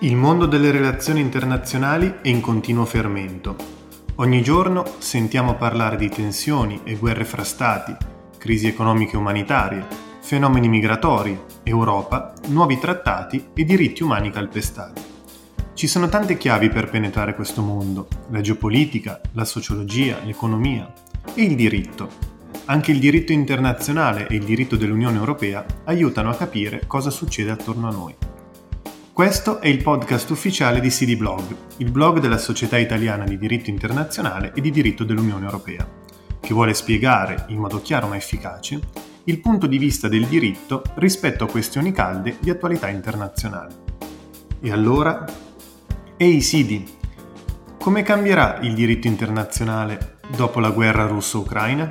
Il mondo delle relazioni internazionali è in continuo fermento. Ogni giorno sentiamo parlare di tensioni e guerre fra stati, crisi economiche e umanitarie, fenomeni migratori, Europa, nuovi trattati e diritti umani calpestati. Ci sono tante chiavi per penetrare questo mondo, la geopolitica, la sociologia, l'economia e il diritto. Anche il diritto internazionale e il diritto dell'Unione Europea aiutano a capire cosa succede attorno a noi. Questo è il podcast ufficiale di CD Blog, il blog della Società Italiana di Diritto Internazionale e di Diritto dell'Unione Europea, che vuole spiegare, in modo chiaro ma efficace, il punto di vista del diritto rispetto a questioni calde di attualità internazionale. E allora? Ehi CD, come cambierà il diritto internazionale dopo la guerra russo-ucraina?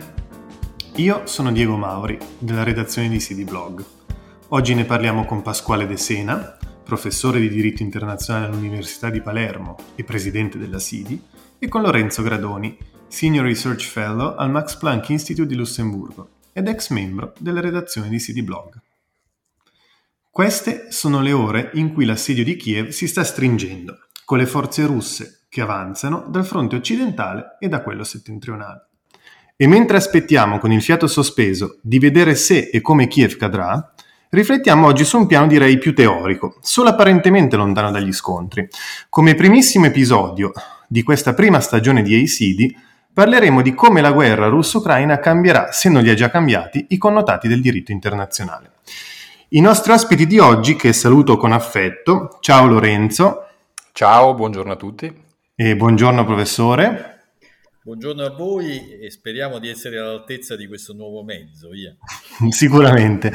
Io sono Diego Mauri, della redazione di CD Blog. Oggi ne parliamo con Pasquale De Sena, professore di diritto internazionale all'Università di Palermo e presidente della SIDI, e con Lorenzo Gradoni, Senior Research Fellow al Max Planck Institute di Lussemburgo ed ex membro della redazione di CD Blog. Queste sono le ore in cui l'assedio di Kiev si sta stringendo, con le forze russe che avanzano dal fronte occidentale e da quello settentrionale. E mentre aspettiamo con il fiato sospeso di vedere se e come Kiev cadrà, riflettiamo oggi su un piano direi più teorico, solo apparentemente lontano dagli scontri. Come primissimo episodio di questa prima stagione di ACD parleremo di come la guerra russo-ucraina cambierà, se non li ha già cambiati, i connotati del diritto internazionale. I nostri ospiti di oggi, che saluto con affetto, ciao Lorenzo. Ciao, buongiorno a tutti. E buongiorno professore. Buongiorno a voi e speriamo di essere all'altezza di questo nuovo mezzo. Via. Sicuramente.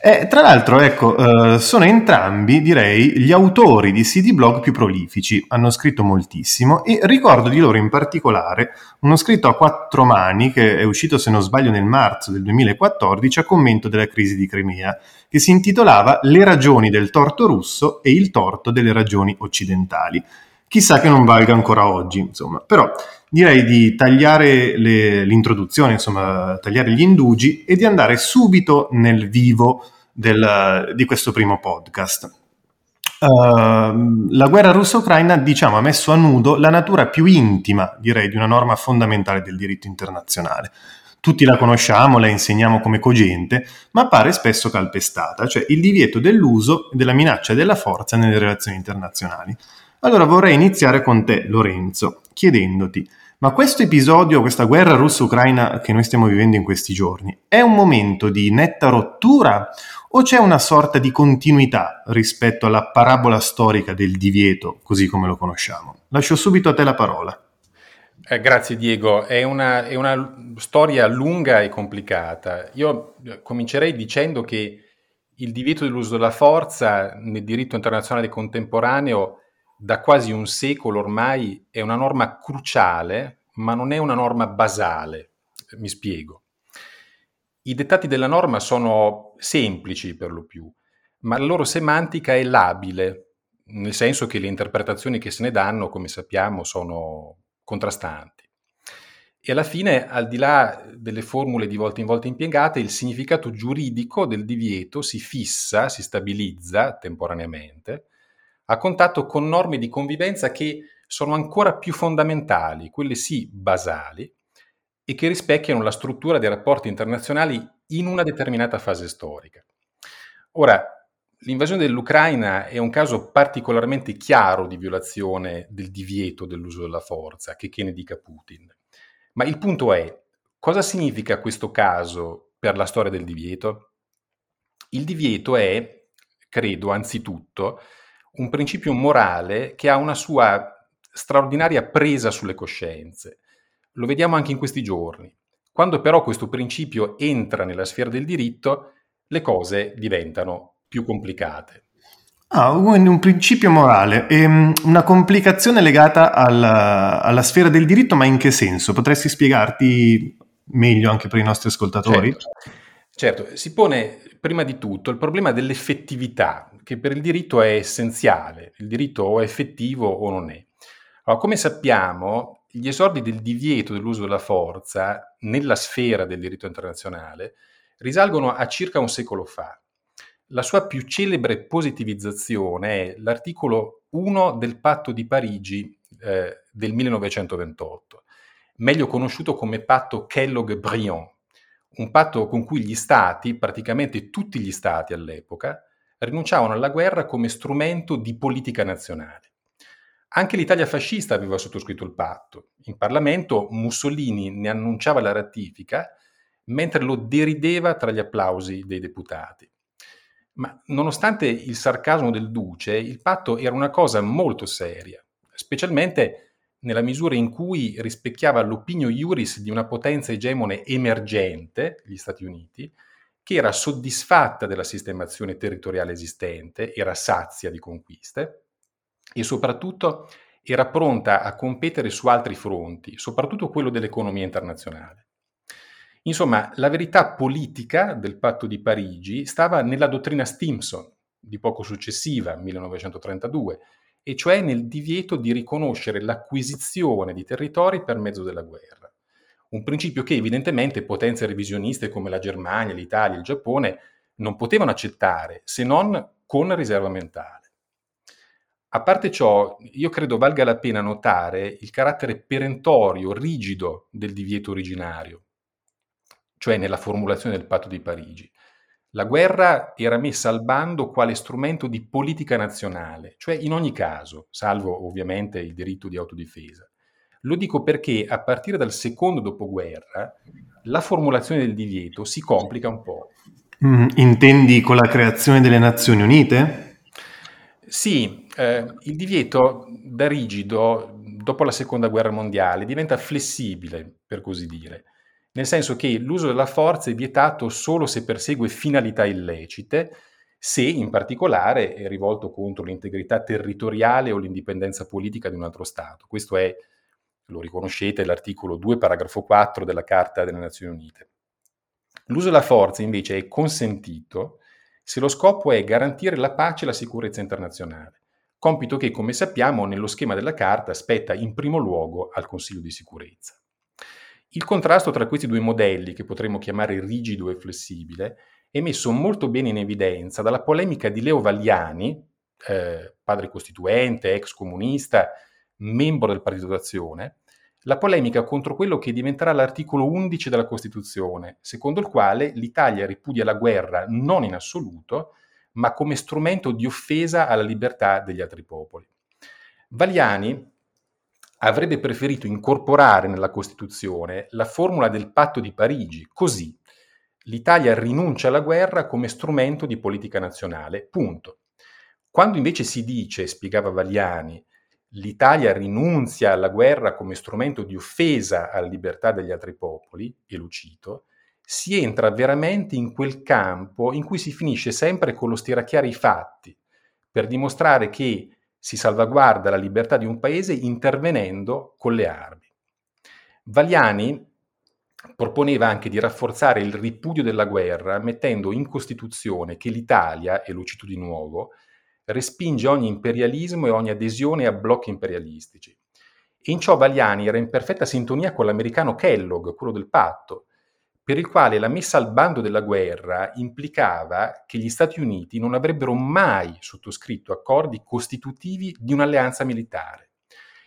Eh, tra l'altro, ecco, eh, sono entrambi, direi, gli autori di CD blog più prolifici. Hanno scritto moltissimo e ricordo di loro in particolare uno scritto a quattro mani che è uscito, se non sbaglio, nel marzo del 2014 a commento della crisi di Crimea, che si intitolava Le ragioni del torto russo e il torto delle ragioni occidentali. Chissà che non valga ancora oggi, insomma. Però direi di tagliare le, l'introduzione, insomma, tagliare gli indugi e di andare subito nel vivo del, di questo primo podcast. Uh, la guerra russo-ucraina, diciamo, ha messo a nudo la natura più intima, direi, di una norma fondamentale del diritto internazionale. Tutti la conosciamo, la insegniamo come cogente, ma appare spesso calpestata, cioè il divieto dell'uso della minaccia della forza nelle relazioni internazionali. Allora vorrei iniziare con te, Lorenzo, chiedendoti, ma questo episodio, questa guerra russo-ucraina che noi stiamo vivendo in questi giorni, è un momento di netta rottura o c'è una sorta di continuità rispetto alla parabola storica del divieto, così come lo conosciamo? Lascio subito a te la parola. Eh, grazie Diego, è una, è una, storia lunga e complicata. Io eh, comincerei dicendo che il divieto dell'uso della forza nel diritto internazionale contemporaneo da quasi un secolo ormai è una norma cruciale, ma non è una norma basale. Mi spiego. I dettati della norma sono semplici per lo più, ma la loro semantica è labile, nel senso che le interpretazioni che se ne danno, come sappiamo, sono contrastanti. E alla fine, al di là delle formule di volta in volta impiegate, il significato giuridico del divieto si fissa, si stabilizza temporaneamente, a contatto con norme di convivenza che sono ancora più fondamentali, quelle sì basali, e che rispecchiano la struttura dei rapporti internazionali in una determinata fase storica. Ora, l'invasione dell'Ucraina è un caso particolarmente chiaro di violazione del divieto dell'uso della forza, che, che ne dica Putin. Ma il punto è, cosa significa questo caso per la storia del divieto? Il divieto è, credo, anzitutto, un principio morale che ha una sua straordinaria presa sulle coscienze. Lo vediamo anche in questi giorni. Quando però questo principio entra nella sfera del diritto, le cose diventano più complicate. Ah, un principio morale, ehm, una complicazione legata alla, alla, sfera del diritto, ma in che senso? Potresti spiegarti meglio anche per i nostri ascoltatori? Certo, certo. si pone prima di tutto il problema dell'effettività, che per il diritto è essenziale, il diritto o è effettivo o non è. Allora, come sappiamo, gli esordi del divieto dell'uso della forza nella sfera del diritto internazionale risalgono a circa un secolo fa. La sua più celebre positivizzazione è l'articolo uno del patto di Parigi eh, del 1928, meglio conosciuto come patto Kellogg-Briand, un patto con cui gli stati, praticamente tutti gli stati all'epoca, rinunciavano alla guerra come strumento di politica nazionale. Anche l'Italia fascista aveva sottoscritto il patto. In Parlamento Mussolini ne annunciava la ratifica, mentre lo derideva tra gli applausi dei deputati. Ma nonostante il sarcasmo del duce, il patto era una cosa molto seria, specialmente nella misura in cui rispecchiava l'opinio iuris di una potenza egemone emergente, gli Stati Uniti, che era soddisfatta della sistemazione territoriale esistente, era sazia di conquiste e soprattutto era pronta a competere su altri fronti, soprattutto quello dell'economia internazionale. Insomma, la verità politica del patto di Parigi stava nella dottrina Stimson, di poco successiva, 1932, e cioè nel divieto di riconoscere l'acquisizione di territori per mezzo della guerra. Un principio che evidentemente potenze revisioniste come la Germania, l'Italia, il Giappone non potevano accettare se non con riserva mentale. A parte ciò, io credo valga la pena notare il carattere perentorio, rigido del divieto originario, cioè nella formulazione del patto di Parigi. La guerra era messa al bando quale strumento di politica nazionale, cioè in ogni caso, salvo ovviamente il diritto di autodifesa. Lo dico perché a partire dal secondo dopoguerra la formulazione del divieto si complica un po'. Mm, intendi con la creazione delle Nazioni Unite? Sì, eh, il divieto da rigido dopo la seconda guerra mondiale diventa flessibile, per così dire nel senso che l'uso della forza è vietato solo se persegue finalità illecite, se in particolare è rivolto contro l'integrità territoriale o l'indipendenza politica di un altro Stato. Questo è, lo riconoscete, l'articolo 2, paragrafo 4 della Carta delle Nazioni Unite. L'uso della forza invece è consentito se lo scopo è garantire la pace e la sicurezza internazionale, compito che, come sappiamo, nello schema della Carta spetta in primo luogo al Consiglio di sicurezza. Il contrasto tra questi due modelli, che potremmo chiamare rigido e flessibile, è messo molto bene in evidenza dalla polemica di Leo Vagliani, eh, padre costituente, ex comunista, membro del Partito d'Azione, la polemica contro quello che diventerà l'articolo 11 della Costituzione, secondo il quale l'Italia ripudia la guerra non in assoluto, ma come strumento di offesa alla libertà degli altri popoli. Vagliani avrebbe preferito incorporare nella Costituzione la formula del patto di Parigi, così l'Italia rinuncia alla guerra come strumento di politica nazionale, punto. Quando invece si dice, spiegava Vagliani, l'Italia rinunzia alla guerra come strumento di offesa alla libertà degli altri popoli, e lo cito, si entra veramente in quel campo in cui si finisce sempre con lo stiracchiare i fatti, per dimostrare che si salvaguarda la libertà di un paese intervenendo con le armi. Valiani proponeva anche di rafforzare il ripudio della guerra mettendo in Costituzione che l'Italia, e lo cito di nuovo, respinge ogni imperialismo e ogni adesione a blocchi imperialistici. in ciò Valiani era in perfetta sintonia con l'americano Kellogg, quello del patto, per il quale la messa al bando della guerra implicava che gli Stati Uniti non avrebbero mai sottoscritto accordi costitutivi di un'alleanza militare.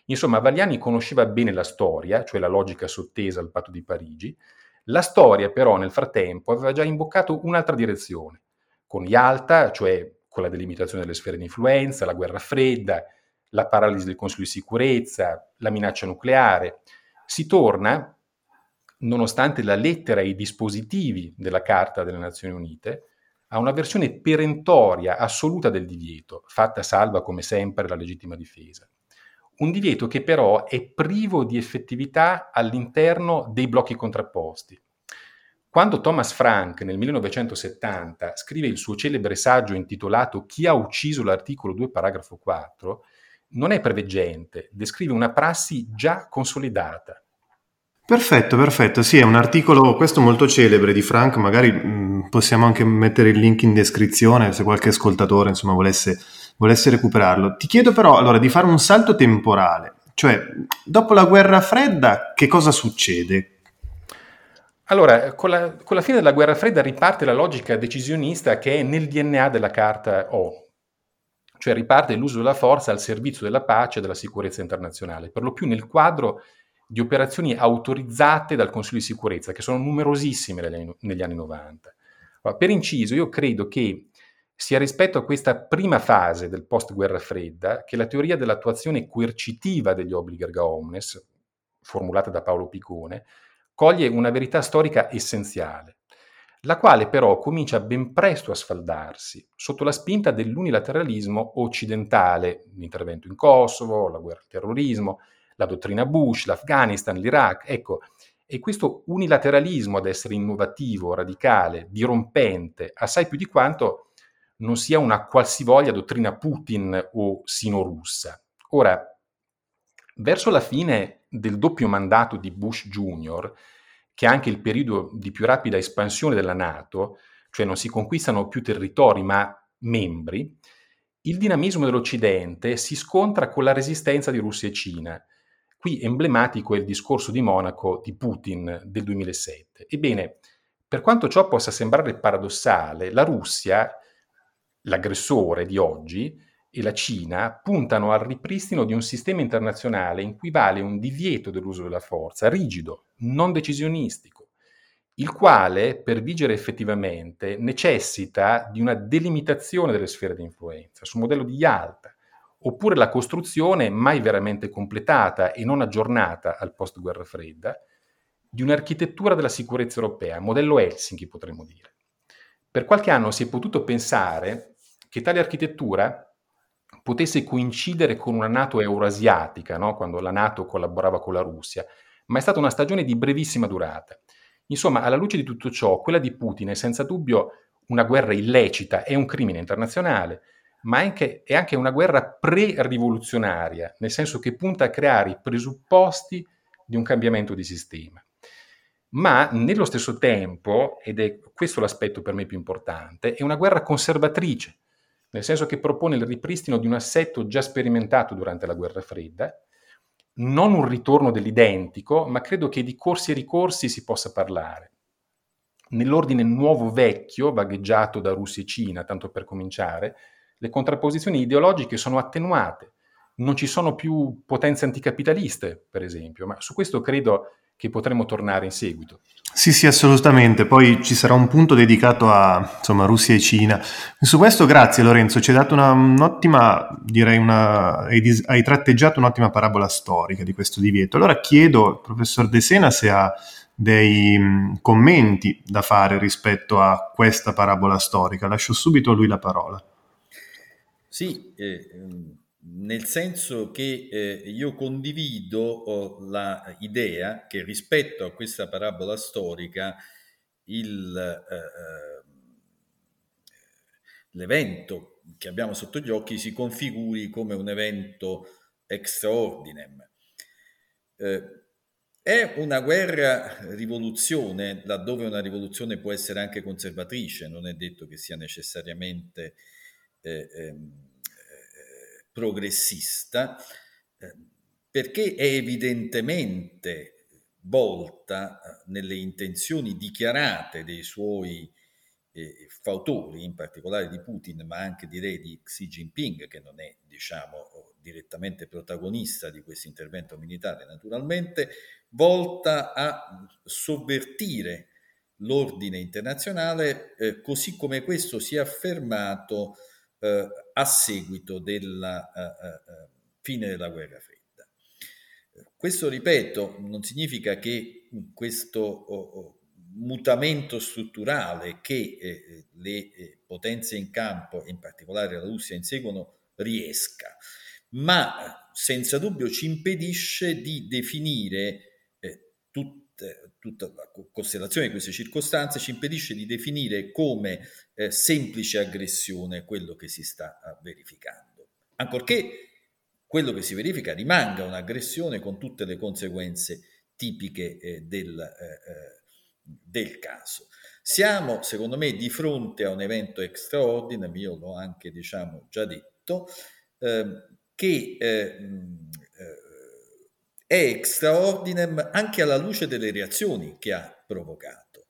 Insomma, Valiani conosceva bene la storia, cioè la logica sottesa al patto di Parigi, la storia però nel frattempo aveva già imboccato un'altra direzione, con Yalta, cioè con la delimitazione delle sfere di influenza, la guerra fredda, la paralisi del Consiglio di sicurezza, la minaccia nucleare. Si torna nonostante la lettera e i dispositivi della Carta delle Nazioni Unite, a una versione perentoria, assoluta del divieto, fatta salva come sempre la legittima difesa. Un divieto che però è privo di effettività all'interno dei blocchi contrapposti. Quando Thomas Frank nel 1970 scrive il suo celebre saggio intitolato Chi ha ucciso l'articolo 2 paragrafo 4, non è preveggente, descrive una prassi già consolidata, Perfetto, perfetto. Sì, è un articolo, questo molto celebre di Frank, magari mh, mm, possiamo anche mettere il link in descrizione se qualche ascoltatore insomma volesse, volesse recuperarlo. Ti chiedo però allora di fare un salto temporale, cioè dopo la guerra fredda che cosa succede? Allora, con la, con la fine della guerra fredda riparte la logica decisionista che è nel DNA della carta O. cioè riparte l'uso della forza al servizio della pace e della sicurezza internazionale, per lo più nel quadro di operazioni autorizzate dal Consiglio di sicurezza, che sono numerosissime negli negli anni 90. Allora, per inciso, io credo che sia rispetto a questa prima fase del post-guerra fredda che la teoria dell'attuazione coercitiva degli obblighi erga omnes, formulata da Paolo Picone, coglie una verità storica essenziale la quale però comincia ben presto a sfaldarsi sotto la spinta dell'unilateralismo occidentale, l'intervento in Kosovo, la guerra al terrorismo, la dottrina Bush, l'Afghanistan, l'Iraq, ecco, e questo unilateralismo ad essere innovativo, radicale, dirompente, assai più di quanto non sia una qualsivoglia dottrina Putin o sino-russa. Ora, verso la fine del doppio mandato di Bush Jr., che è anche il periodo di più rapida espansione della Nato, cioè non si conquistano più territori ma membri, il dinamismo dell'Occidente si scontra con la resistenza di Russia e Cina. Qui emblematico è il discorso di Monaco di Putin del 2007. Ebbene, per quanto ciò possa sembrare paradossale, la Russia, l'aggressore di oggi, e la Cina puntano al ripristino di un sistema internazionale in cui vale un divieto dell'uso della forza, rigido, non decisionistico, il quale, per vigere effettivamente, necessita di una delimitazione delle sfere di influenza, sul modello di Yalta, oppure la costruzione, mai veramente completata e non aggiornata al post-guerra fredda, di un'architettura della sicurezza europea, modello Helsinki potremmo dire. Per qualche anno si è potuto pensare che tale architettura potesse coincidere con una Nato eurasiatica, no? quando la Nato collaborava con la Russia, ma è stata una stagione di brevissima durata. Insomma, alla luce di tutto ciò, quella di Putin è senza dubbio una guerra illecita, è un crimine internazionale, ma anche, è anche una guerra pre-rivoluzionaria, nel senso che punta a creare i presupposti di un cambiamento di sistema. Ma nello stesso tempo, ed è questo l'aspetto per me più importante, è una guerra conservatrice, nel senso che propone il ripristino di un assetto già sperimentato durante la guerra fredda, non un ritorno dell'identico, ma credo che di corsi e ricorsi si possa parlare. Nell'ordine nuovo-vecchio, vagheggiato da Russia e Cina, tanto per cominciare, le contrapposizioni ideologiche sono attenuate. Non ci sono più potenze anticapitaliste, per esempio, ma su questo credo che potremo tornare in seguito. Sì, sì, assolutamente. Poi ci sarà un punto dedicato a insomma, Russia e Cina. Su questo grazie Lorenzo, ci hai dato una, un'ottima, direi una, hai, tratteggiato un'ottima parabola storica di questo divieto. Allora chiedo al professor De Sena se ha dei mh, commenti da fare rispetto a questa parabola storica. Lascio subito a lui la parola. Sì, eh, nel senso che eh, io condivido oh, l'idea che rispetto a questa parabola storica il, eh, eh, l'evento che abbiamo sotto gli occhi si configuri come un evento extraordinem. Eh, è una guerra rivoluzione, laddove una rivoluzione può essere anche conservatrice, non è detto che sia necessariamente eh, ehm, progressista, eh, perché è evidentemente volta eh, nelle intenzioni dichiarate dei suoi eh, fautori, in particolare di Putin, ma anche direi di Xi Jinping, che non è, diciamo, direttamente protagonista di questo intervento militare, naturalmente, volta a sovvertire l'ordine internazionale eh, così come questo si è affermato eh, a seguito della eh, eh, eh, fine della guerra fredda. Questo, ripeto, non significa che questo oh, oh, mutamento strutturale che eh, le potenze in campo, in particolare la Russia, inseguono, riesca, ma senza dubbio ci impedisce di definire eh, tutte tutta la costellazione di queste circostanze ci impedisce di definire come eh, semplice aggressione quello che si sta eh, verificando, ancorché quello che si verifica rimanga un'aggressione con tutte le conseguenze tipiche eh, del, eh, eh, del, caso. Siamo, secondo me, di fronte a un evento straordinario, io l'ho anche diciamo, già detto, ehm, che è extraordinem anche alla luce delle reazioni che ha provocato.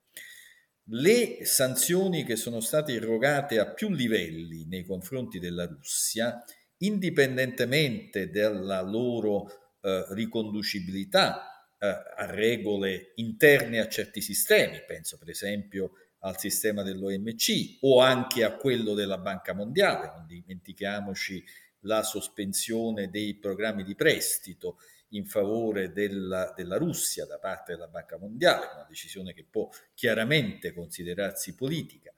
le sanzioni che sono state irrogate a più livelli nei confronti della Russia, indipendentemente dalla loro eh, riconducibilità eh, a regole interne a certi sistemi, penso per esempio al sistema dell'OMC o anche a quello della Banca Mondiale, non dimentichiamoci la sospensione dei programmi di prestito in favore della, della, Russia da parte della Banca Mondiale, una decisione che può chiaramente considerarsi politica.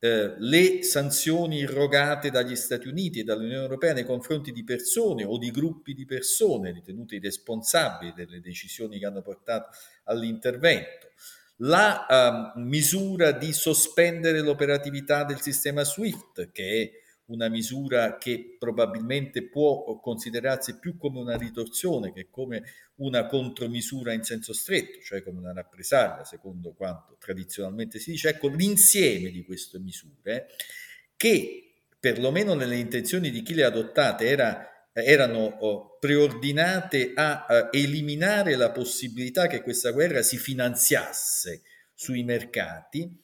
Eh, le sanzioni irrogate dagli Stati Uniti e dall'Unione Europea nei confronti di persone o di gruppi di persone ritenuti responsabili delle decisioni che hanno portato all'intervento, la uh, misura di sospendere l'operatività del sistema SWIFT, che è una misura che probabilmente può considerarsi più come una ritorsione che come una contromisura in senso stretto, cioè come una rappresaglia, secondo quanto tradizionalmente si dice. Ecco, l'insieme di queste misure, che perlomeno nelle intenzioni di chi le ha adottate era, erano oh, preordinate a, a eliminare la possibilità che questa guerra si finanziasse sui mercati,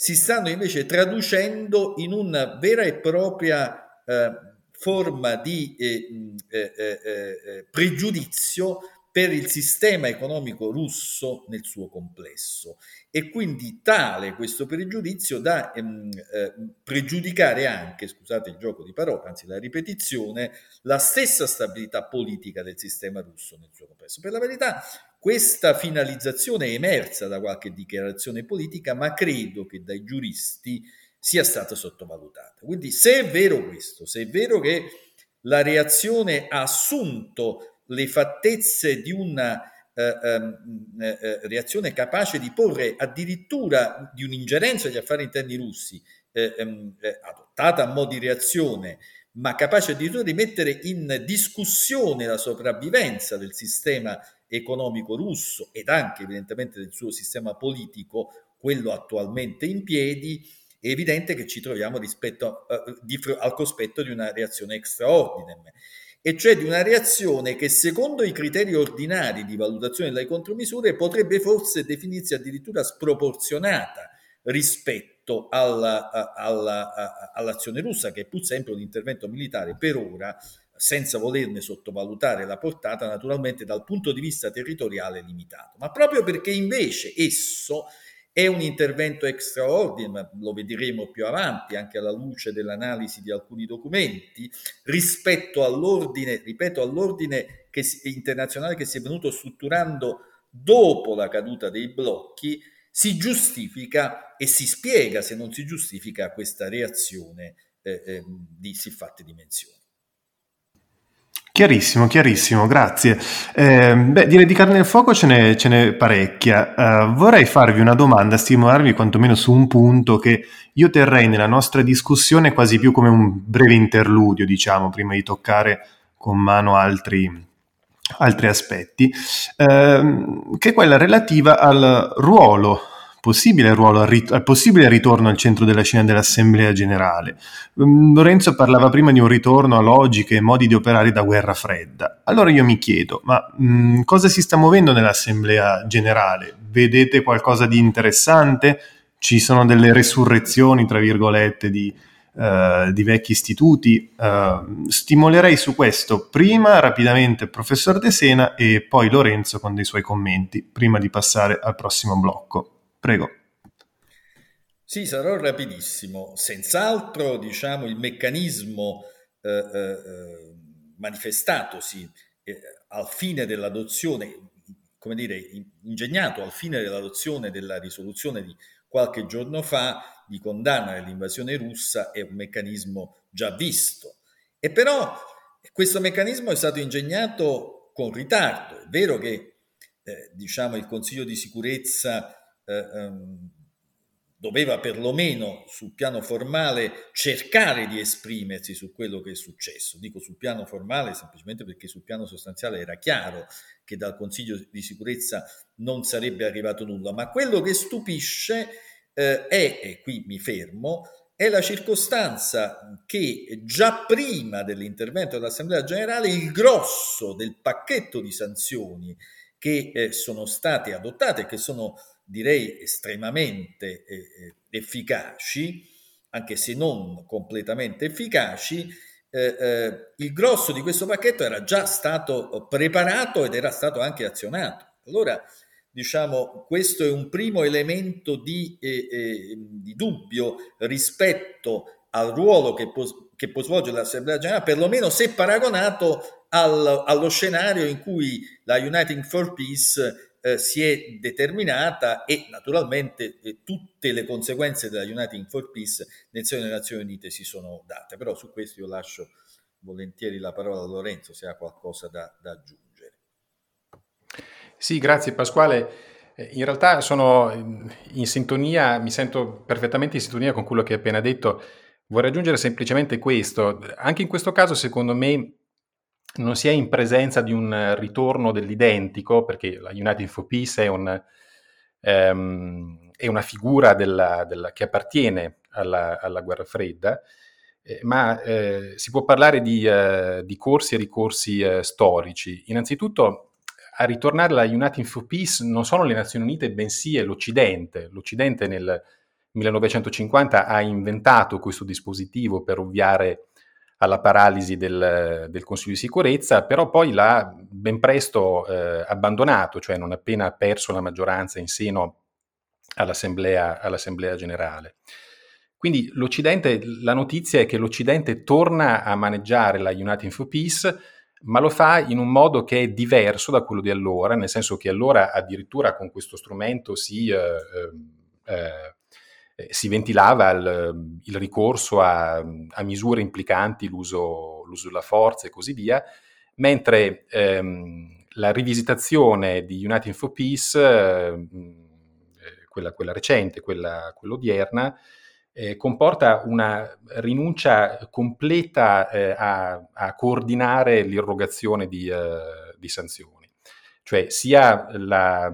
si stanno invece traducendo in una vera e propria eh, forma di eh, eh, eh, eh pregiudizio per il sistema economico russo nel suo complesso e quindi tale questo pregiudizio da ehm, eh, pregiudicare anche, scusate il gioco di parole, anzi la ripetizione, la stessa stabilità politica del sistema russo nel suo complesso. Per la verità questa finalizzazione è emersa da qualche dichiarazione politica, ma credo che dai giuristi sia stata sottovalutata. Quindi se è vero questo, se è vero che la reazione ha assunto le fattezze di una eh, ehm, eh, eh, reazione capace di porre addirittura di un'ingerenza agli affari interni russi, eh, ehm, eh, adottata a mo' di reazione, ma capace addirittura di mettere in discussione la sopravvivenza del sistema economico russo ed anche evidentemente del suo sistema politico, quello attualmente in piedi, è evidente che ci troviamo rispetto a, uh, di, al cospetto di una reazione extraordinary e cioè di una reazione che secondo i criteri ordinari di valutazione delle contromisure potrebbe forse definirsi addirittura sproporzionata rispetto alla, alla, all'azione russa, che è pur sempre un intervento militare per ora, senza volerne sottovalutare la portata, naturalmente dal punto di vista territoriale limitato, ma proprio perché invece esso è un intervento extraordinario, lo vedremo più avanti anche alla luce dell'analisi di alcuni documenti, rispetto all'ordine, ripeto, all'ordine che si, internazionale che si è venuto strutturando dopo la caduta dei blocchi, si giustifica e si spiega se non si giustifica questa reazione eh, eh, di siffatte dimensioni. Chiarissimo, chiarissimo, grazie. Eh, beh, direi di carne al fuoco ce n'è, ce n'è parecchia. Uh, vorrei farvi una domanda, stimolarvi quantomeno su un punto che io terrei nella nostra discussione quasi più come un breve interludio, diciamo, prima di toccare con mano altri, altri aspetti, eh, che è quella relativa al ruolo possibile ruolo, al, rit- al possibile ritorno al centro della scena dell'Assemblea generale. Um, Lorenzo parlava prima di un ritorno a logiche e modi di operare da guerra fredda. Allora io mi chiedo, ma mh, cosa si sta muovendo nell'Assemblea generale? Vedete qualcosa di interessante? Ci sono delle resurrezioni, tra virgolette, di, uh, di vecchi istituti? Uh, stimolerei su questo prima rapidamente il professor De Sena e poi Lorenzo con dei suoi commenti, prima di passare al prossimo blocco. Prego. Sì, sarò rapidissimo. Senz'altro, diciamo, il meccanismo eh, eh, eh manifestatosi eh, al fine dell'adozione, come dire, ingegnato al fine dell'adozione della risoluzione di qualche giorno fa di condanna dell'invasione russa è un meccanismo già visto. E però questo meccanismo è stato ingegnato con ritardo. È vero che eh, diciamo, il Consiglio di sicurezza ehm, doveva perlomeno sul piano formale cercare di esprimersi su quello che è successo. Dico sul piano formale semplicemente perché sul piano sostanziale era chiaro che dal Consiglio di sicurezza non sarebbe arrivato nulla, ma quello che stupisce eh, è, e qui mi fermo, è la circostanza che già prima dell'intervento dell'Assemblea generale il grosso del pacchetto di sanzioni che eh, sono state adottate e che sono direi estremamente eh, efficaci, anche se non completamente efficaci, eh, eh, il grosso di questo pacchetto era già stato preparato ed era stato anche azionato. Allora, diciamo, questo è un primo elemento di, eh, eh, di dubbio rispetto al ruolo che può, che può, svolgere l'Assemblea Generale, perlomeno se paragonato al, allo scenario in cui la Uniting for Peace eh, si è determinata e naturalmente eh, tutte le conseguenze della Uniting for Peace nel seno delle Nazioni Unite si sono date. Però su questo io lascio volentieri la parola a Lorenzo se ha qualcosa da, da aggiungere. Sì, grazie Pasquale. Eh, in realtà sono in sintonia, mi sento perfettamente in sintonia con quello che hai appena detto. Vorrei aggiungere semplicemente questo. Anche in questo caso, secondo me, non si è in presenza di un ritorno dell'identico, perché la United for Peace è, un, um, è una figura della, della, che appartiene alla, alla guerra fredda, eh, ma eh, si può parlare di, eh, di, corsi e ricorsi eh, storici. Innanzitutto, a ritornare alla United for Peace non sono le Nazioni Unite, bensì è l'Occidente. L'Occidente nel 1950 ha inventato questo dispositivo per ovviare alla paralisi del, del Consiglio di sicurezza, però poi l'ha ben presto eh, abbandonato, cioè non appena perso la maggioranza in seno all'Assemblea, all'Assemblea generale. Quindi l'Occidente, la notizia è che l'Occidente torna a maneggiare la United for Peace, ma lo fa in un modo che è diverso da quello di allora, nel senso che allora addirittura con questo strumento si, eh, eh, eh si ventilava il, il ricorso a, a, misure implicanti l'uso, l'uso, della forza e così via, mentre ehm, la rivisitazione di United for Peace, eh, quella, quella, recente, quella, quella odierna, eh, comporta una rinuncia completa eh, a, a, coordinare l'irrogazione di, eh, di, sanzioni. Cioè sia la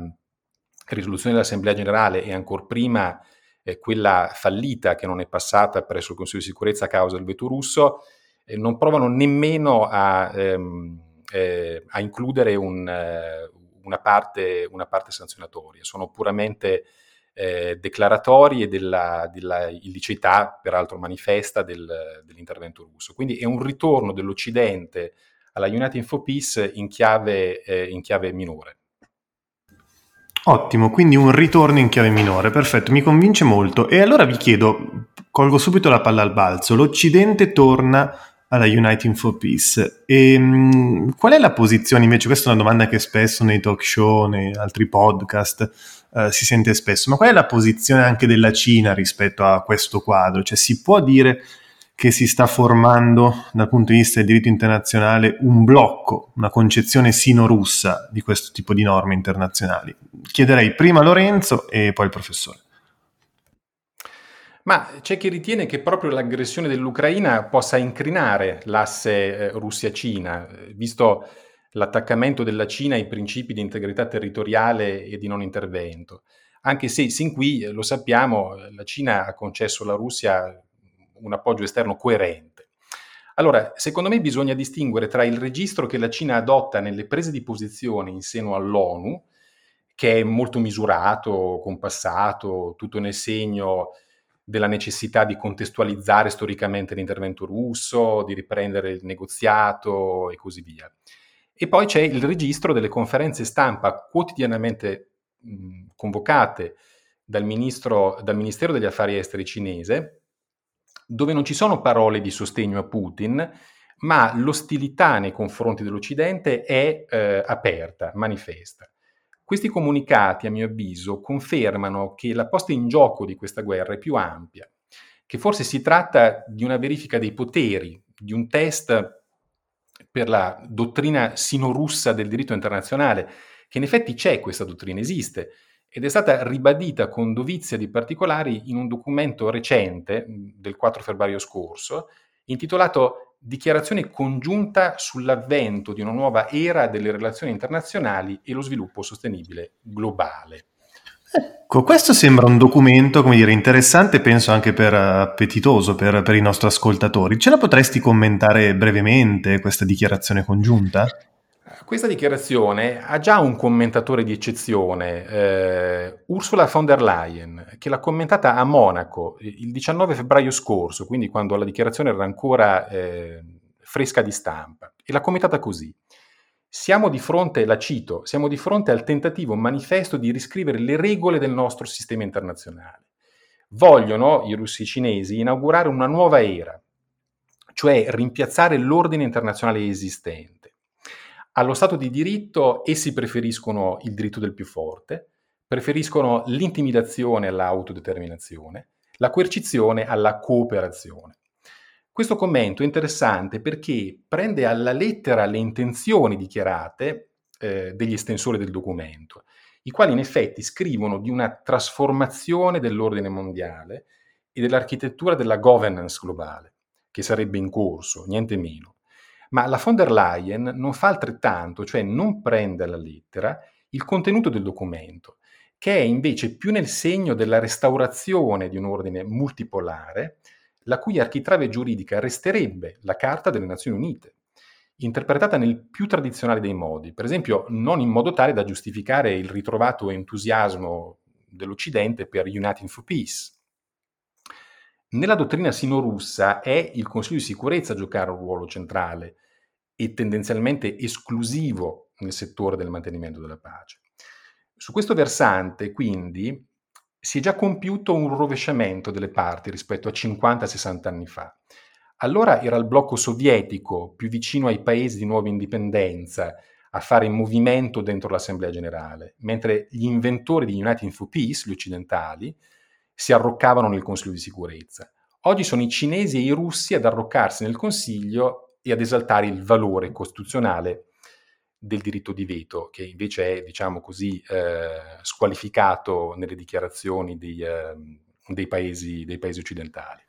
risoluzione dell'Assemblea generale e ancora prima eh, quella fallita che non è passata presso il Consiglio di sicurezza a causa del veto russo, eh, non provano nemmeno a, ehm, eh, a includere un, una, parte, una parte sanzionatoria, sono puramente eh, declaratorie della, della, illiceità, peraltro manifesta, del, dell'intervento russo. Quindi è un ritorno dell'Occidente alla United Info Peace in chiave, eh, in chiave minore. Ottimo, quindi un ritorno in chiave minore, perfetto, mi convince molto. E allora vi chiedo, colgo subito la palla al balzo, l'Occidente torna alla Uniting for Peace. E, mh, qual è la posizione invece? Questa è una domanda che spesso nei talk show, nei altri podcast eh, si sente spesso, ma qual è la posizione anche della Cina rispetto a questo quadro? Cioè si può dire che si sta formando dal punto di vista del diritto internazionale un blocco, una concezione sino-russa di questo tipo di norme internazionali? Chiederei prima Lorenzo e poi al professore. Ma c'è chi ritiene che proprio l'aggressione dell'Ucraina possa incrinare l'asse eh, Russia-Cina, visto l'attaccamento della Cina ai principi di integrità territoriale e di non intervento. Anche se sin qui, eh, lo sappiamo, la Cina ha concesso alla Russia un appoggio esterno coerente. Allora, secondo me bisogna distinguere tra il registro che la Cina adotta nelle prese di posizione in seno all'ONU, che è molto misurato, compassato, tutto nel segno della necessità di contestualizzare storicamente l'intervento russo, di riprendere il negoziato e così via. E poi c'è il registro delle conferenze stampa quotidianamente mh, convocate dal, ministro, dal Ministero degli Affari Esteri cinese, dove non ci sono parole di sostegno a Putin, ma l'ostilità nei confronti dell'Occidente è eh, aperta, manifesta. Questi comunicati, a mio avviso, confermano che la posta in gioco di questa guerra è più ampia, che forse si tratta di una verifica dei poteri, di un test per la dottrina sino-russa del diritto internazionale, che in effetti c'è questa dottrina, esiste, ed è stata ribadita con dovizia di particolari in un documento recente del 4 febbraio scorso, intitolato Dichiarazione congiunta sull'avvento di una nuova era delle relazioni internazionali e lo sviluppo sostenibile globale. Ecco, questo sembra un documento, come dire, interessante, penso anche per appetitoso per, per, i nostri ascoltatori. Ce la potresti commentare brevemente questa dichiarazione congiunta? Questa dichiarazione ha già un commentatore di eccezione, eh, Ursula von der Leyen, che l'ha commentata a Monaco il 19 febbraio scorso, quindi quando la dichiarazione era ancora eh, fresca di stampa, e l'ha commentata così. Siamo di fronte, la cito, siamo di fronte al tentativo manifesto di riscrivere le regole del nostro sistema internazionale. Vogliono, i russi cinesi, inaugurare una nuova era, cioè rimpiazzare l'ordine internazionale esistente. Allo Stato di diritto essi preferiscono il diritto del più forte, preferiscono l'intimidazione all'autodeterminazione, la coercizione alla cooperazione. Questo commento è interessante perché prende alla lettera le intenzioni dichiarate eh, degli estensori del documento, i quali in effetti scrivono di una trasformazione dell'ordine mondiale e dell'architettura della governance globale, che sarebbe in corso, niente meno. Ma la von der Leyen non fa altrettanto, cioè non prende alla lettera il contenuto del documento, che è invece più nel segno della restaurazione di un ordine multipolare, la cui architrave giuridica resterebbe la Carta delle Nazioni Unite, interpretata nel più tradizionale dei modi, per esempio non in modo tale da giustificare il ritrovato entusiasmo dell'Occidente per Uniting for Peace. Nella dottrina sino-russa è il Consiglio di sicurezza a giocare un ruolo centrale e tendenzialmente esclusivo nel settore del mantenimento della pace. Su questo versante, quindi, si è già compiuto un rovesciamento delle parti rispetto a 50-60 anni fa. Allora era il blocco sovietico più vicino ai paesi di nuova indipendenza a fare movimento dentro l'Assemblea generale, mentre gli inventori di United for Peace, gli occidentali, si arroccavano nel Consiglio di sicurezza. Oggi sono i cinesi e i russi ad arroccarsi nel Consiglio e ad esaltare il valore costituzionale del diritto di veto, che invece è, diciamo così, eh, squalificato nelle dichiarazioni dei, eh, dei, paesi, dei paesi, occidentali.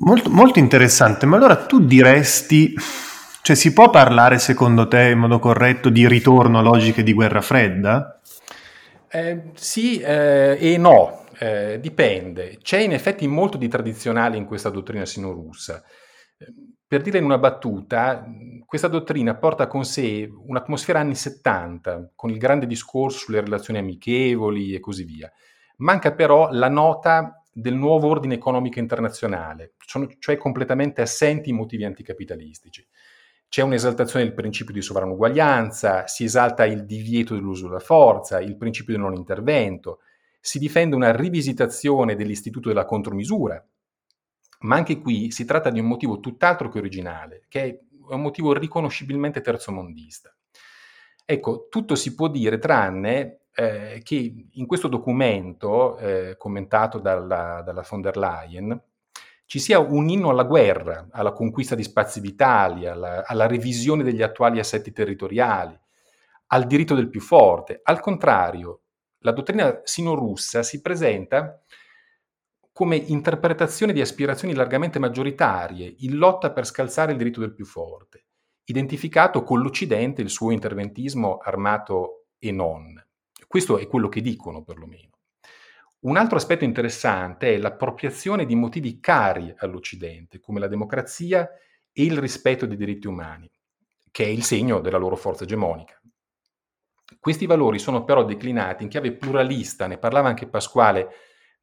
Molto, molto interessante, ma allora tu diresti, cioè si può parlare secondo te in modo corretto di ritorno a logiche di guerra fredda? Eh, sì e no, eh, dipende. C'è in effetti molto di tradizionale in questa dottrina sino-russa. Per dire in una battuta, questa dottrina porta con sé un'atmosfera anni 70, con il grande discorso sulle relazioni amichevoli e così via. Manca però la nota del nuovo ordine economico internazionale, cioè completamente assenti i motivi anticapitalistici. C'è un'esaltazione del principio di sovranuguaglianza, si esalta il divieto dell'uso della forza, il principio del non intervento, si difende una rivisitazione dell'istituto della contromisura, ma anche qui si tratta di un motivo tutt'altro che originale, che è un motivo riconoscibilmente terzomondista. Ecco, tutto si può dire tranne eh, che in questo documento eh, commentato dalla, dalla, von der Leyen ci sia un inno alla guerra, alla conquista di spazi vitali, alla, alla revisione degli attuali assetti territoriali, al diritto del più forte. Al contrario, la dottrina sino-russa si presenta come interpretazione di aspirazioni largamente maggioritarie, in lotta per scalzare il diritto del più forte, identificato con l'Occidente il suo interventismo armato e non. Questo è quello che dicono perlomeno. Un altro aspetto interessante è l'appropriazione di motivi cari all'Occidente, come la democrazia e il rispetto dei diritti umani, che è il segno della loro forza egemonica. Questi valori sono però declinati in chiave pluralista, ne parlava anche Pasquale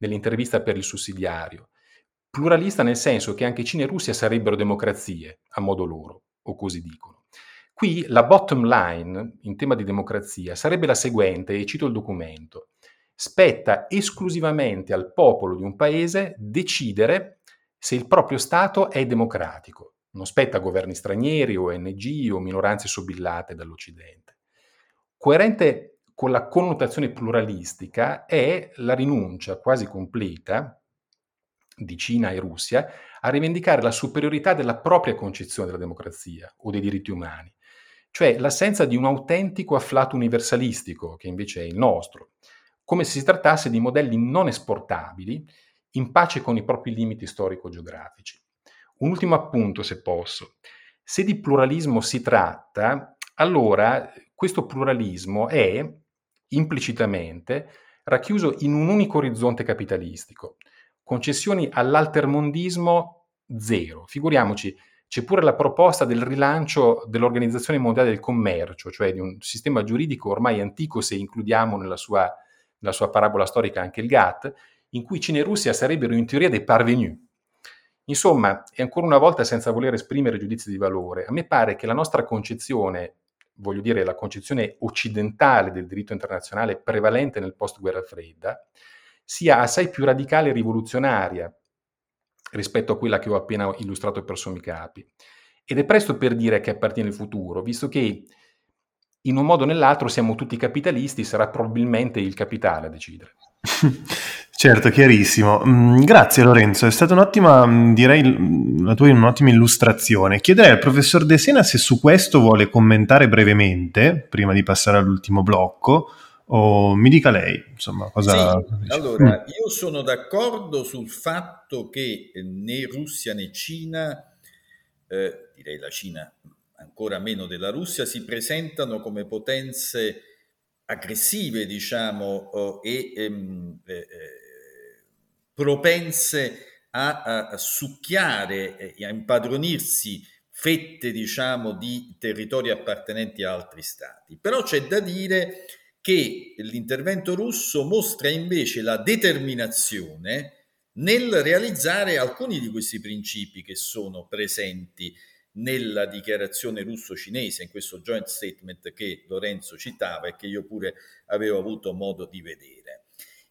nell'intervista per il sussidiario. Pluralista nel senso che anche Cina e Russia sarebbero democrazie, a modo loro, o così dicono. Qui la bottom line in tema di democrazia sarebbe la seguente, e cito il documento. Spetta esclusivamente al popolo di un paese decidere se il proprio Stato è democratico. Non spetta a governi stranieri, ONG o minoranze sobillate dall'Occidente. Coerente con la connotazione pluralistica è la rinuncia quasi completa di Cina e Russia a rivendicare la superiorità della propria concezione della democrazia o dei diritti umani, cioè l'assenza di un autentico afflato universalistico, che invece è il nostro, come se si trattasse di modelli non esportabili, in pace con i propri limiti storico-geografici. Un ultimo appunto, se posso. Se di pluralismo si tratta, allora questo pluralismo è implicitamente racchiuso in un unico orizzonte capitalistico, concessioni all'altermondismo zero. Figuriamoci, c'è pure la proposta del rilancio dell'Organizzazione Mondiale del Commercio, cioè di un sistema giuridico ormai antico se includiamo nella sua, nella sua parabola storica anche il GATT, in cui Cina e Russia sarebbero in teoria dei parvenus. Insomma, e ancora una volta senza voler esprimere giudizi di valore, a me pare che la nostra concezione, voglio dire la concezione occidentale del diritto internazionale prevalente nel post-guerra fredda, sia assai più radicale e rivoluzionaria rispetto a quella che ho appena illustrato per sommi capi. Ed è presto per dire che appartiene al futuro, visto che in un modo o nell'altro siamo tutti capitalisti, sarà probabilmente il capitale a decidere. Certo, chiarissimo. Mm, grazie Lorenzo, è stata un'ottima, mm, direi, mm, la tua un'ottima illustrazione. Chiederei al professor De Sena se su questo vuole commentare brevemente, prima di passare all'ultimo blocco, o mi dica lei, insomma, cosa... Sì, allora, io sono d'accordo sul fatto che né Russia né Cina, eh, direi la Cina ancora meno della Russia, si presentano come potenze aggressive, diciamo, e ehm, eh, eh, propense a, a, succhiare e a impadronirsi fette, diciamo, di territori appartenenti a altri stati. Però c'è da dire che l'intervento russo mostra invece la determinazione nel realizzare alcuni di questi principi che sono presenti nella dichiarazione russo-cinese, in questo joint statement che Lorenzo citava e che io pure avevo avuto modo di vedere.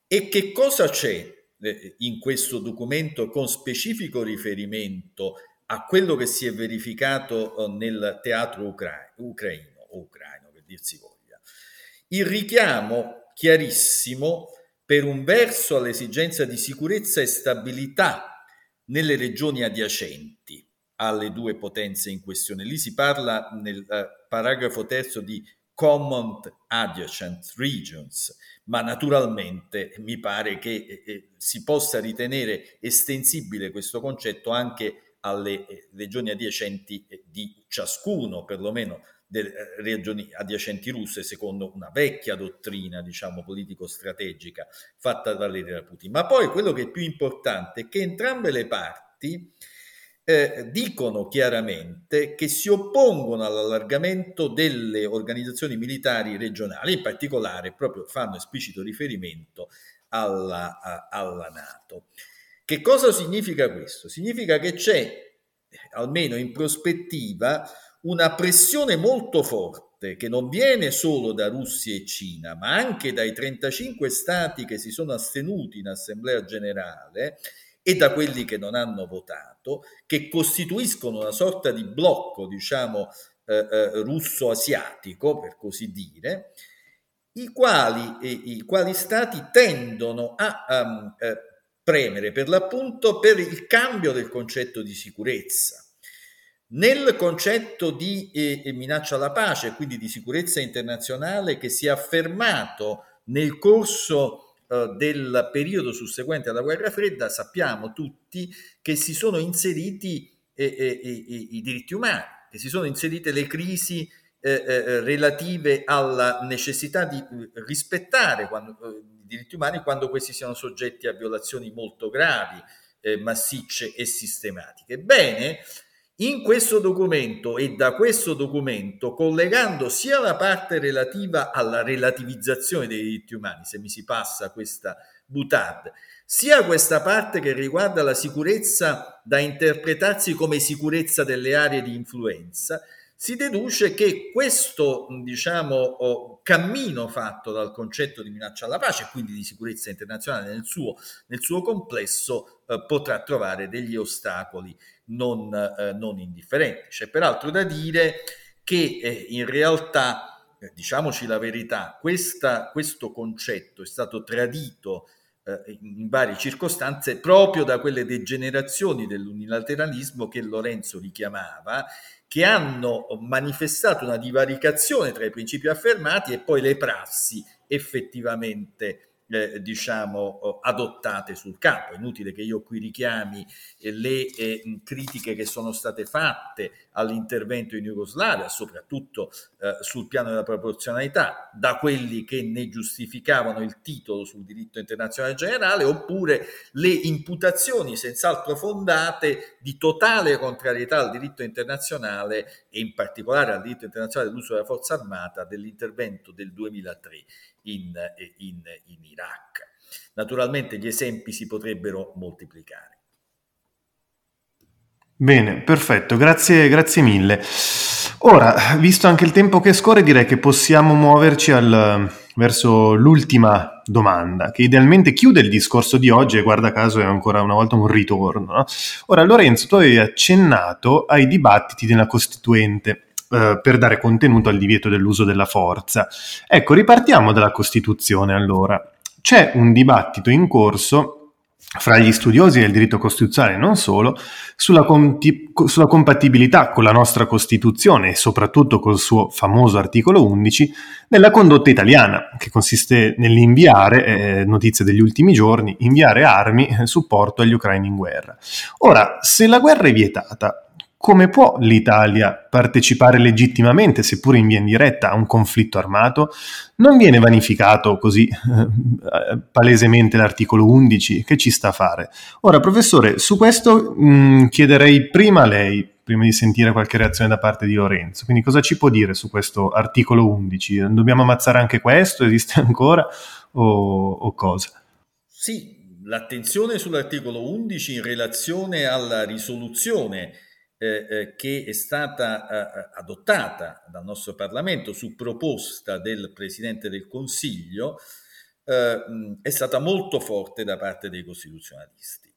E che cosa c'è eh, in questo documento con specifico riferimento a quello che si è verificato eh, nel teatro ucra- ucraino, o ucraino per dirsi voglia? Il richiamo chiarissimo per un verso all'esigenza di sicurezza e stabilità nelle regioni adiacenti alle due potenze in questione. Lì si parla nel uh, paragrafo terzo di common adjacent regions, ma naturalmente mi pare che eh, eh, si possa ritenere estensibile questo concetto anche alle eh, regioni adiacenti eh, di ciascuno, perlomeno delle eh, regioni adiacenti russe, secondo una vecchia dottrina, diciamo, politico-strategica fatta da Putin. Ma poi quello che è più importante è che entrambe le parti eh, dicono chiaramente che si oppongono all'allargamento delle organizzazioni militari regionali, in particolare proprio fanno esplicito riferimento alla, a, alla Nato. Che cosa significa questo? Significa che c'è, almeno in prospettiva, una pressione molto forte che non viene solo da Russia e Cina, ma anche dai 35 stati che si sono astenuti in Assemblea generale e da quelli che non hanno votato, che costituiscono una sorta di blocco, diciamo, eh, eh, russo-asiatico, per così dire, i quali, eh, i quali stati tendono a um, premere per l'appunto per il cambio del concetto di sicurezza. Nel concetto di eh, minaccia alla pace, quindi di sicurezza internazionale che si è affermato nel corso eh, del periodo susseguente alla guerra fredda sappiamo tutti che si sono inseriti eh, eh, i diritti umani, che si sono inserite le crisi eh, relative alla necessità di rispettare quando, i diritti umani quando questi siano soggetti a violazioni molto gravi, massicce e sistematiche. Bene, in questo documento e da questo documento, collegando sia la parte relativa alla relativizzazione dei diritti umani, se mi si passa questa butad, sia questa parte che riguarda la sicurezza da interpretarsi come sicurezza delle aree di influenza, si deduce che questo diciamo, cammino fatto dal concetto di minaccia alla pace, quindi di sicurezza internazionale nel suo, nel suo complesso, eh, potrà trovare degli ostacoli non, eh, non indifferenti. C'è peraltro da dire che eh, in realtà, eh, diciamoci la verità, questa, questo concetto è stato tradito eh, in varie circostanze proprio da quelle degenerazioni dell'unilateralismo che Lorenzo richiamava, che hanno manifestato una divaricazione tra i principi affermati e poi le prassi effettivamente eh, diciamo, adottate sul campo. È inutile che io qui richiami eh, le eh, critiche che sono state fatte all'intervento in Jugoslavia, soprattutto eh, sul piano della proporzionalità, da quelli che ne giustificavano il titolo sul diritto internazionale generale, oppure le imputazioni senz'altro fondate di totale contrarietà al diritto internazionale e in particolare al diritto internazionale dell'uso della forza armata dell'intervento del 2003 in, in, in Iraq. Naturalmente gli esempi si potrebbero moltiplicare. Bene, perfetto, grazie, grazie mille. Ora, visto anche il tempo che scorre, direi che possiamo muoverci al, verso l'ultima domanda, che idealmente chiude il discorso di oggi e guarda caso è ancora una volta un ritorno. No? Ora, Lorenzo, tu avevi accennato ai dibattiti della Costituente eh, per dare contenuto al divieto dell'uso della forza. Ecco, ripartiamo dalla Costituzione allora. C'è un dibattito in corso fra gli studiosi del diritto costituzionale e non solo, sulla, conti- sulla, compatibilità con la nostra Costituzione e soprattutto col suo famoso articolo 11 della condotta italiana, che consiste nell'inviare, eh, notizie degli ultimi giorni, inviare armi e supporto agli ucraini in guerra. Ora, se la guerra è vietata, come può l'Italia partecipare legittimamente, seppur in via indiretta, a un conflitto armato? Non viene vanificato così eh, palesemente l'articolo 11 che ci sta a fare. Ora, professore, su questo mh, mm, chiederei prima a lei, prima di sentire qualche reazione da parte di Lorenzo. Quindi cosa ci può dire su questo articolo 11? Dobbiamo ammazzare anche questo? Esiste ancora o, o cosa? Sì, l'attenzione sull'articolo 11 in relazione alla risoluzione eh, eh, che è stata eh, adottata dal nostro Parlamento su proposta del Presidente del Consiglio eh, è stata molto forte da parte dei costituzionalisti,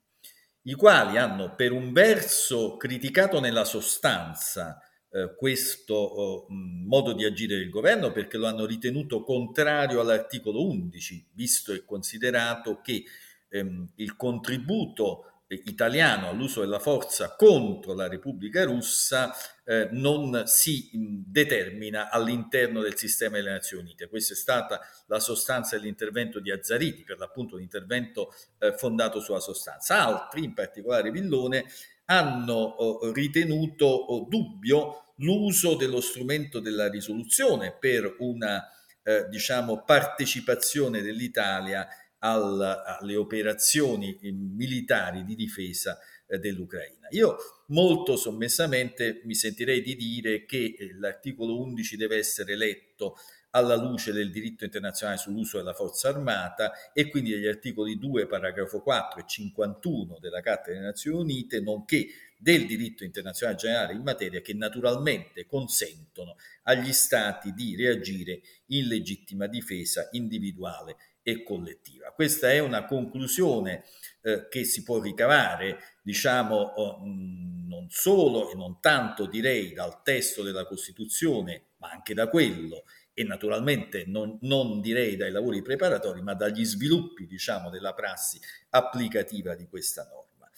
i quali hanno per un verso criticato nella sostanza eh, questo oh, modo di agire del governo perché lo hanno ritenuto contrario all'articolo 11, visto e considerato che ehm, il contributo italiano all'uso della forza contro la Repubblica russa eh, non si determina all'interno del sistema delle Nazioni Unite. Questa è stata la sostanza dell'intervento di Azzariti, per l'appunto un intervento eh, fondato sulla sostanza. Altri, in particolare Villone, hanno oh, ritenuto oh, dubbio l'uso dello strumento della risoluzione per una eh, diciamo, partecipazione dell'Italia al, alle operazioni militari di difesa eh, dell'Ucraina. Io molto sommessamente mi sentirei di dire che eh, l'articolo 11 deve essere letto alla luce del diritto internazionale sull'uso della forza armata e quindi degli articoli 2, paragrafo 4 e 51 della Carta delle Nazioni Unite, nonché del diritto internazionale generale in materia che naturalmente consentono agli Stati di reagire in legittima difesa individuale e collettiva. Questa è una conclusione eh, che si può ricavare, diciamo, oh, non solo e non tanto direi dal testo della Costituzione, ma anche da quello e naturalmente non, non, direi dai lavori preparatori, ma dagli sviluppi, diciamo, della prassi applicativa di questa norma.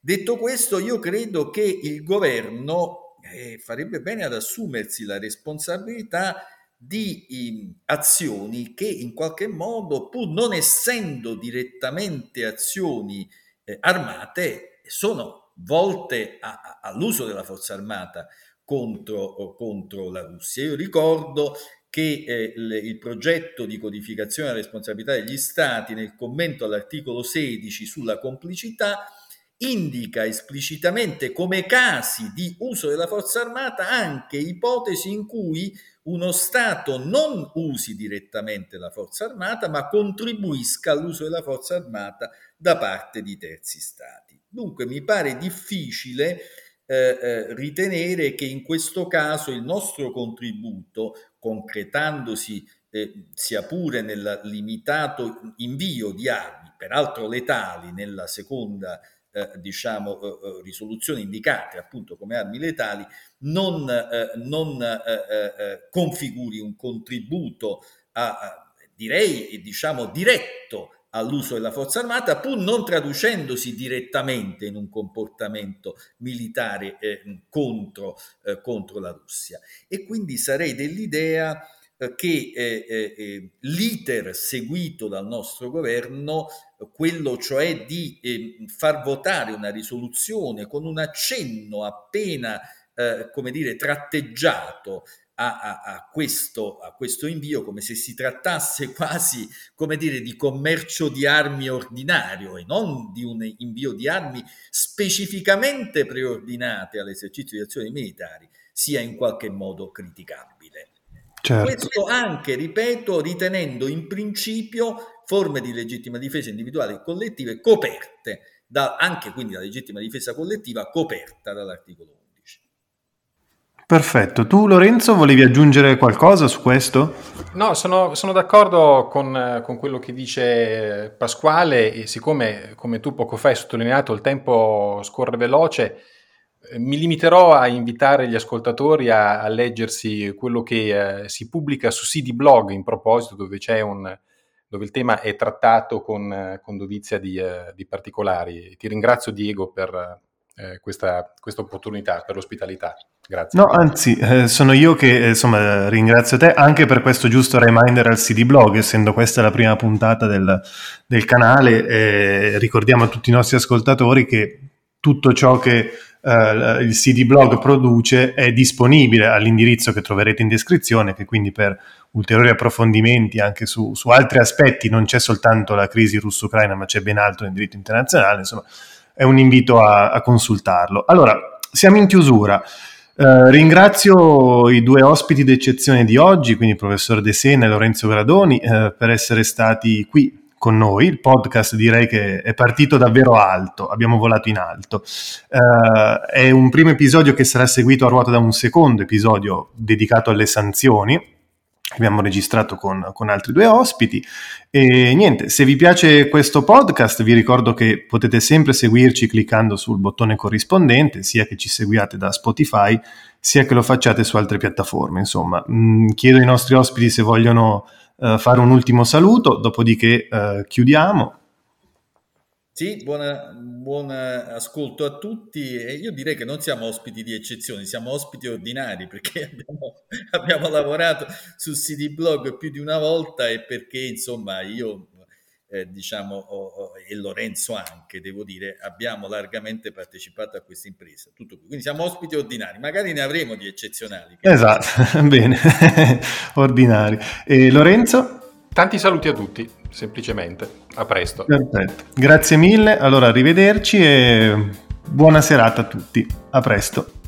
Detto questo, io credo che il governo eh, farebbe bene ad assumersi la responsabilità di eh, azioni che in qualche modo, pur non essendo direttamente azioni eh, armate, sono volte a, a, all'uso della forza armata contro, contro, la Russia. Io ricordo che eh, il, il progetto di codificazione della responsabilità degli Stati nel commento all'articolo 16 sulla complicità indica esplicitamente come casi di uso della forza armata anche ipotesi in cui uno Stato non usi direttamente la forza armata, ma contribuisca all'uso della forza armata da parte di terzi Stati. Dunque mi pare difficile eh, eh, ritenere che in questo caso il nostro contributo, concretandosi eh, sia pure nel limitato invio di armi, peraltro letali nella seconda eh, diciamo, eh, eh, risoluzioni indicate appunto come armi letali, non, eh, non eh, configuri un contributo a, a, direi diciamo diretto all'uso della forza armata, pur non traducendosi direttamente in un comportamento militare eh, contro, eh, contro, la Russia. E quindi sarei dell'idea eh, che eh, eh, eh, l'iter seguito dal nostro governo, quello cioè di eh, far votare una risoluzione con un accenno appena, come dire, tratteggiato a, a, a, questo, a, questo, invio come se si trattasse quasi come dire di commercio di armi ordinario e non di un invio di armi specificamente preordinate all'esercizio di azioni militari sia in qualche modo criticabile. Certo. Questo anche, ripeto, ritenendo in principio forme di legittima difesa individuale e collettive coperte, da, anche quindi la legittima difesa collettiva coperta dall'articolo 11. Perfetto, tu Lorenzo volevi aggiungere qualcosa su questo? No, sono, sono d'accordo con, con, quello che dice Pasquale e siccome, come tu poco fa hai sottolineato, il tempo scorre veloce, mi limiterò a invitare gli ascoltatori a, a leggersi quello che eh, si pubblica su CD Blog in proposito, dove, un, dove il tema è trattato con, con dovizia di, eh, di, particolari. Ti ringrazio Diego per eh, questa, questa, opportunità, per l'ospitalità. Grazie. No, anzi, eh, sono io che insomma, ringrazio te anche per questo giusto reminder al CD Blog, essendo questa la prima puntata del, del canale. Eh, ricordiamo a tutti i nostri ascoltatori che tutto ciò che Uh, il CD blog produce è disponibile all'indirizzo che troverete in descrizione, che quindi per ulteriori approfondimenti anche su, su altri aspetti non c'è soltanto la crisi russo-ucraina, ma c'è ben altro nel diritto internazionale, insomma è un invito a, a consultarlo. Allora, siamo in chiusura. Uh, ringrazio i due ospiti d'eccezione di oggi, quindi il professor De Sena e Lorenzo Gradoni, uh, per essere stati qui con noi. Il podcast direi che è partito davvero alto, abbiamo volato in alto. Uh, è un primo episodio che sarà seguito a ruota da un secondo episodio dedicato alle sanzioni. Abbiamo registrato con, con altri due ospiti e niente, se vi piace questo podcast vi ricordo che potete sempre seguirci cliccando sul bottone corrispondente, sia che ci seguiate da Spotify, sia che lo facciate su altre piattaforme. Insomma, mm, chiedo ai nostri ospiti se vogliono uh, fare un ultimo saluto, dopodiché uh, chiudiamo. Sì, buona, buon ascolto a tutti. Io direi che non siamo ospiti di eccezione, siamo ospiti ordinari perché abbiamo, abbiamo lavorato su CD Blog più di una volta e perché insomma io eh, diciamo, oh, oh, e Lorenzo anche, devo dire, abbiamo largamente partecipato a questa impresa. Tutto qui. Quindi siamo ospiti ordinari, magari ne avremo di eccezionali. Esatto, bene, ordinari. E Lorenzo? Tanti saluti a tutti, semplicemente. A presto. Perfetto. Grazie mille, allora arrivederci e buona serata a tutti. A presto.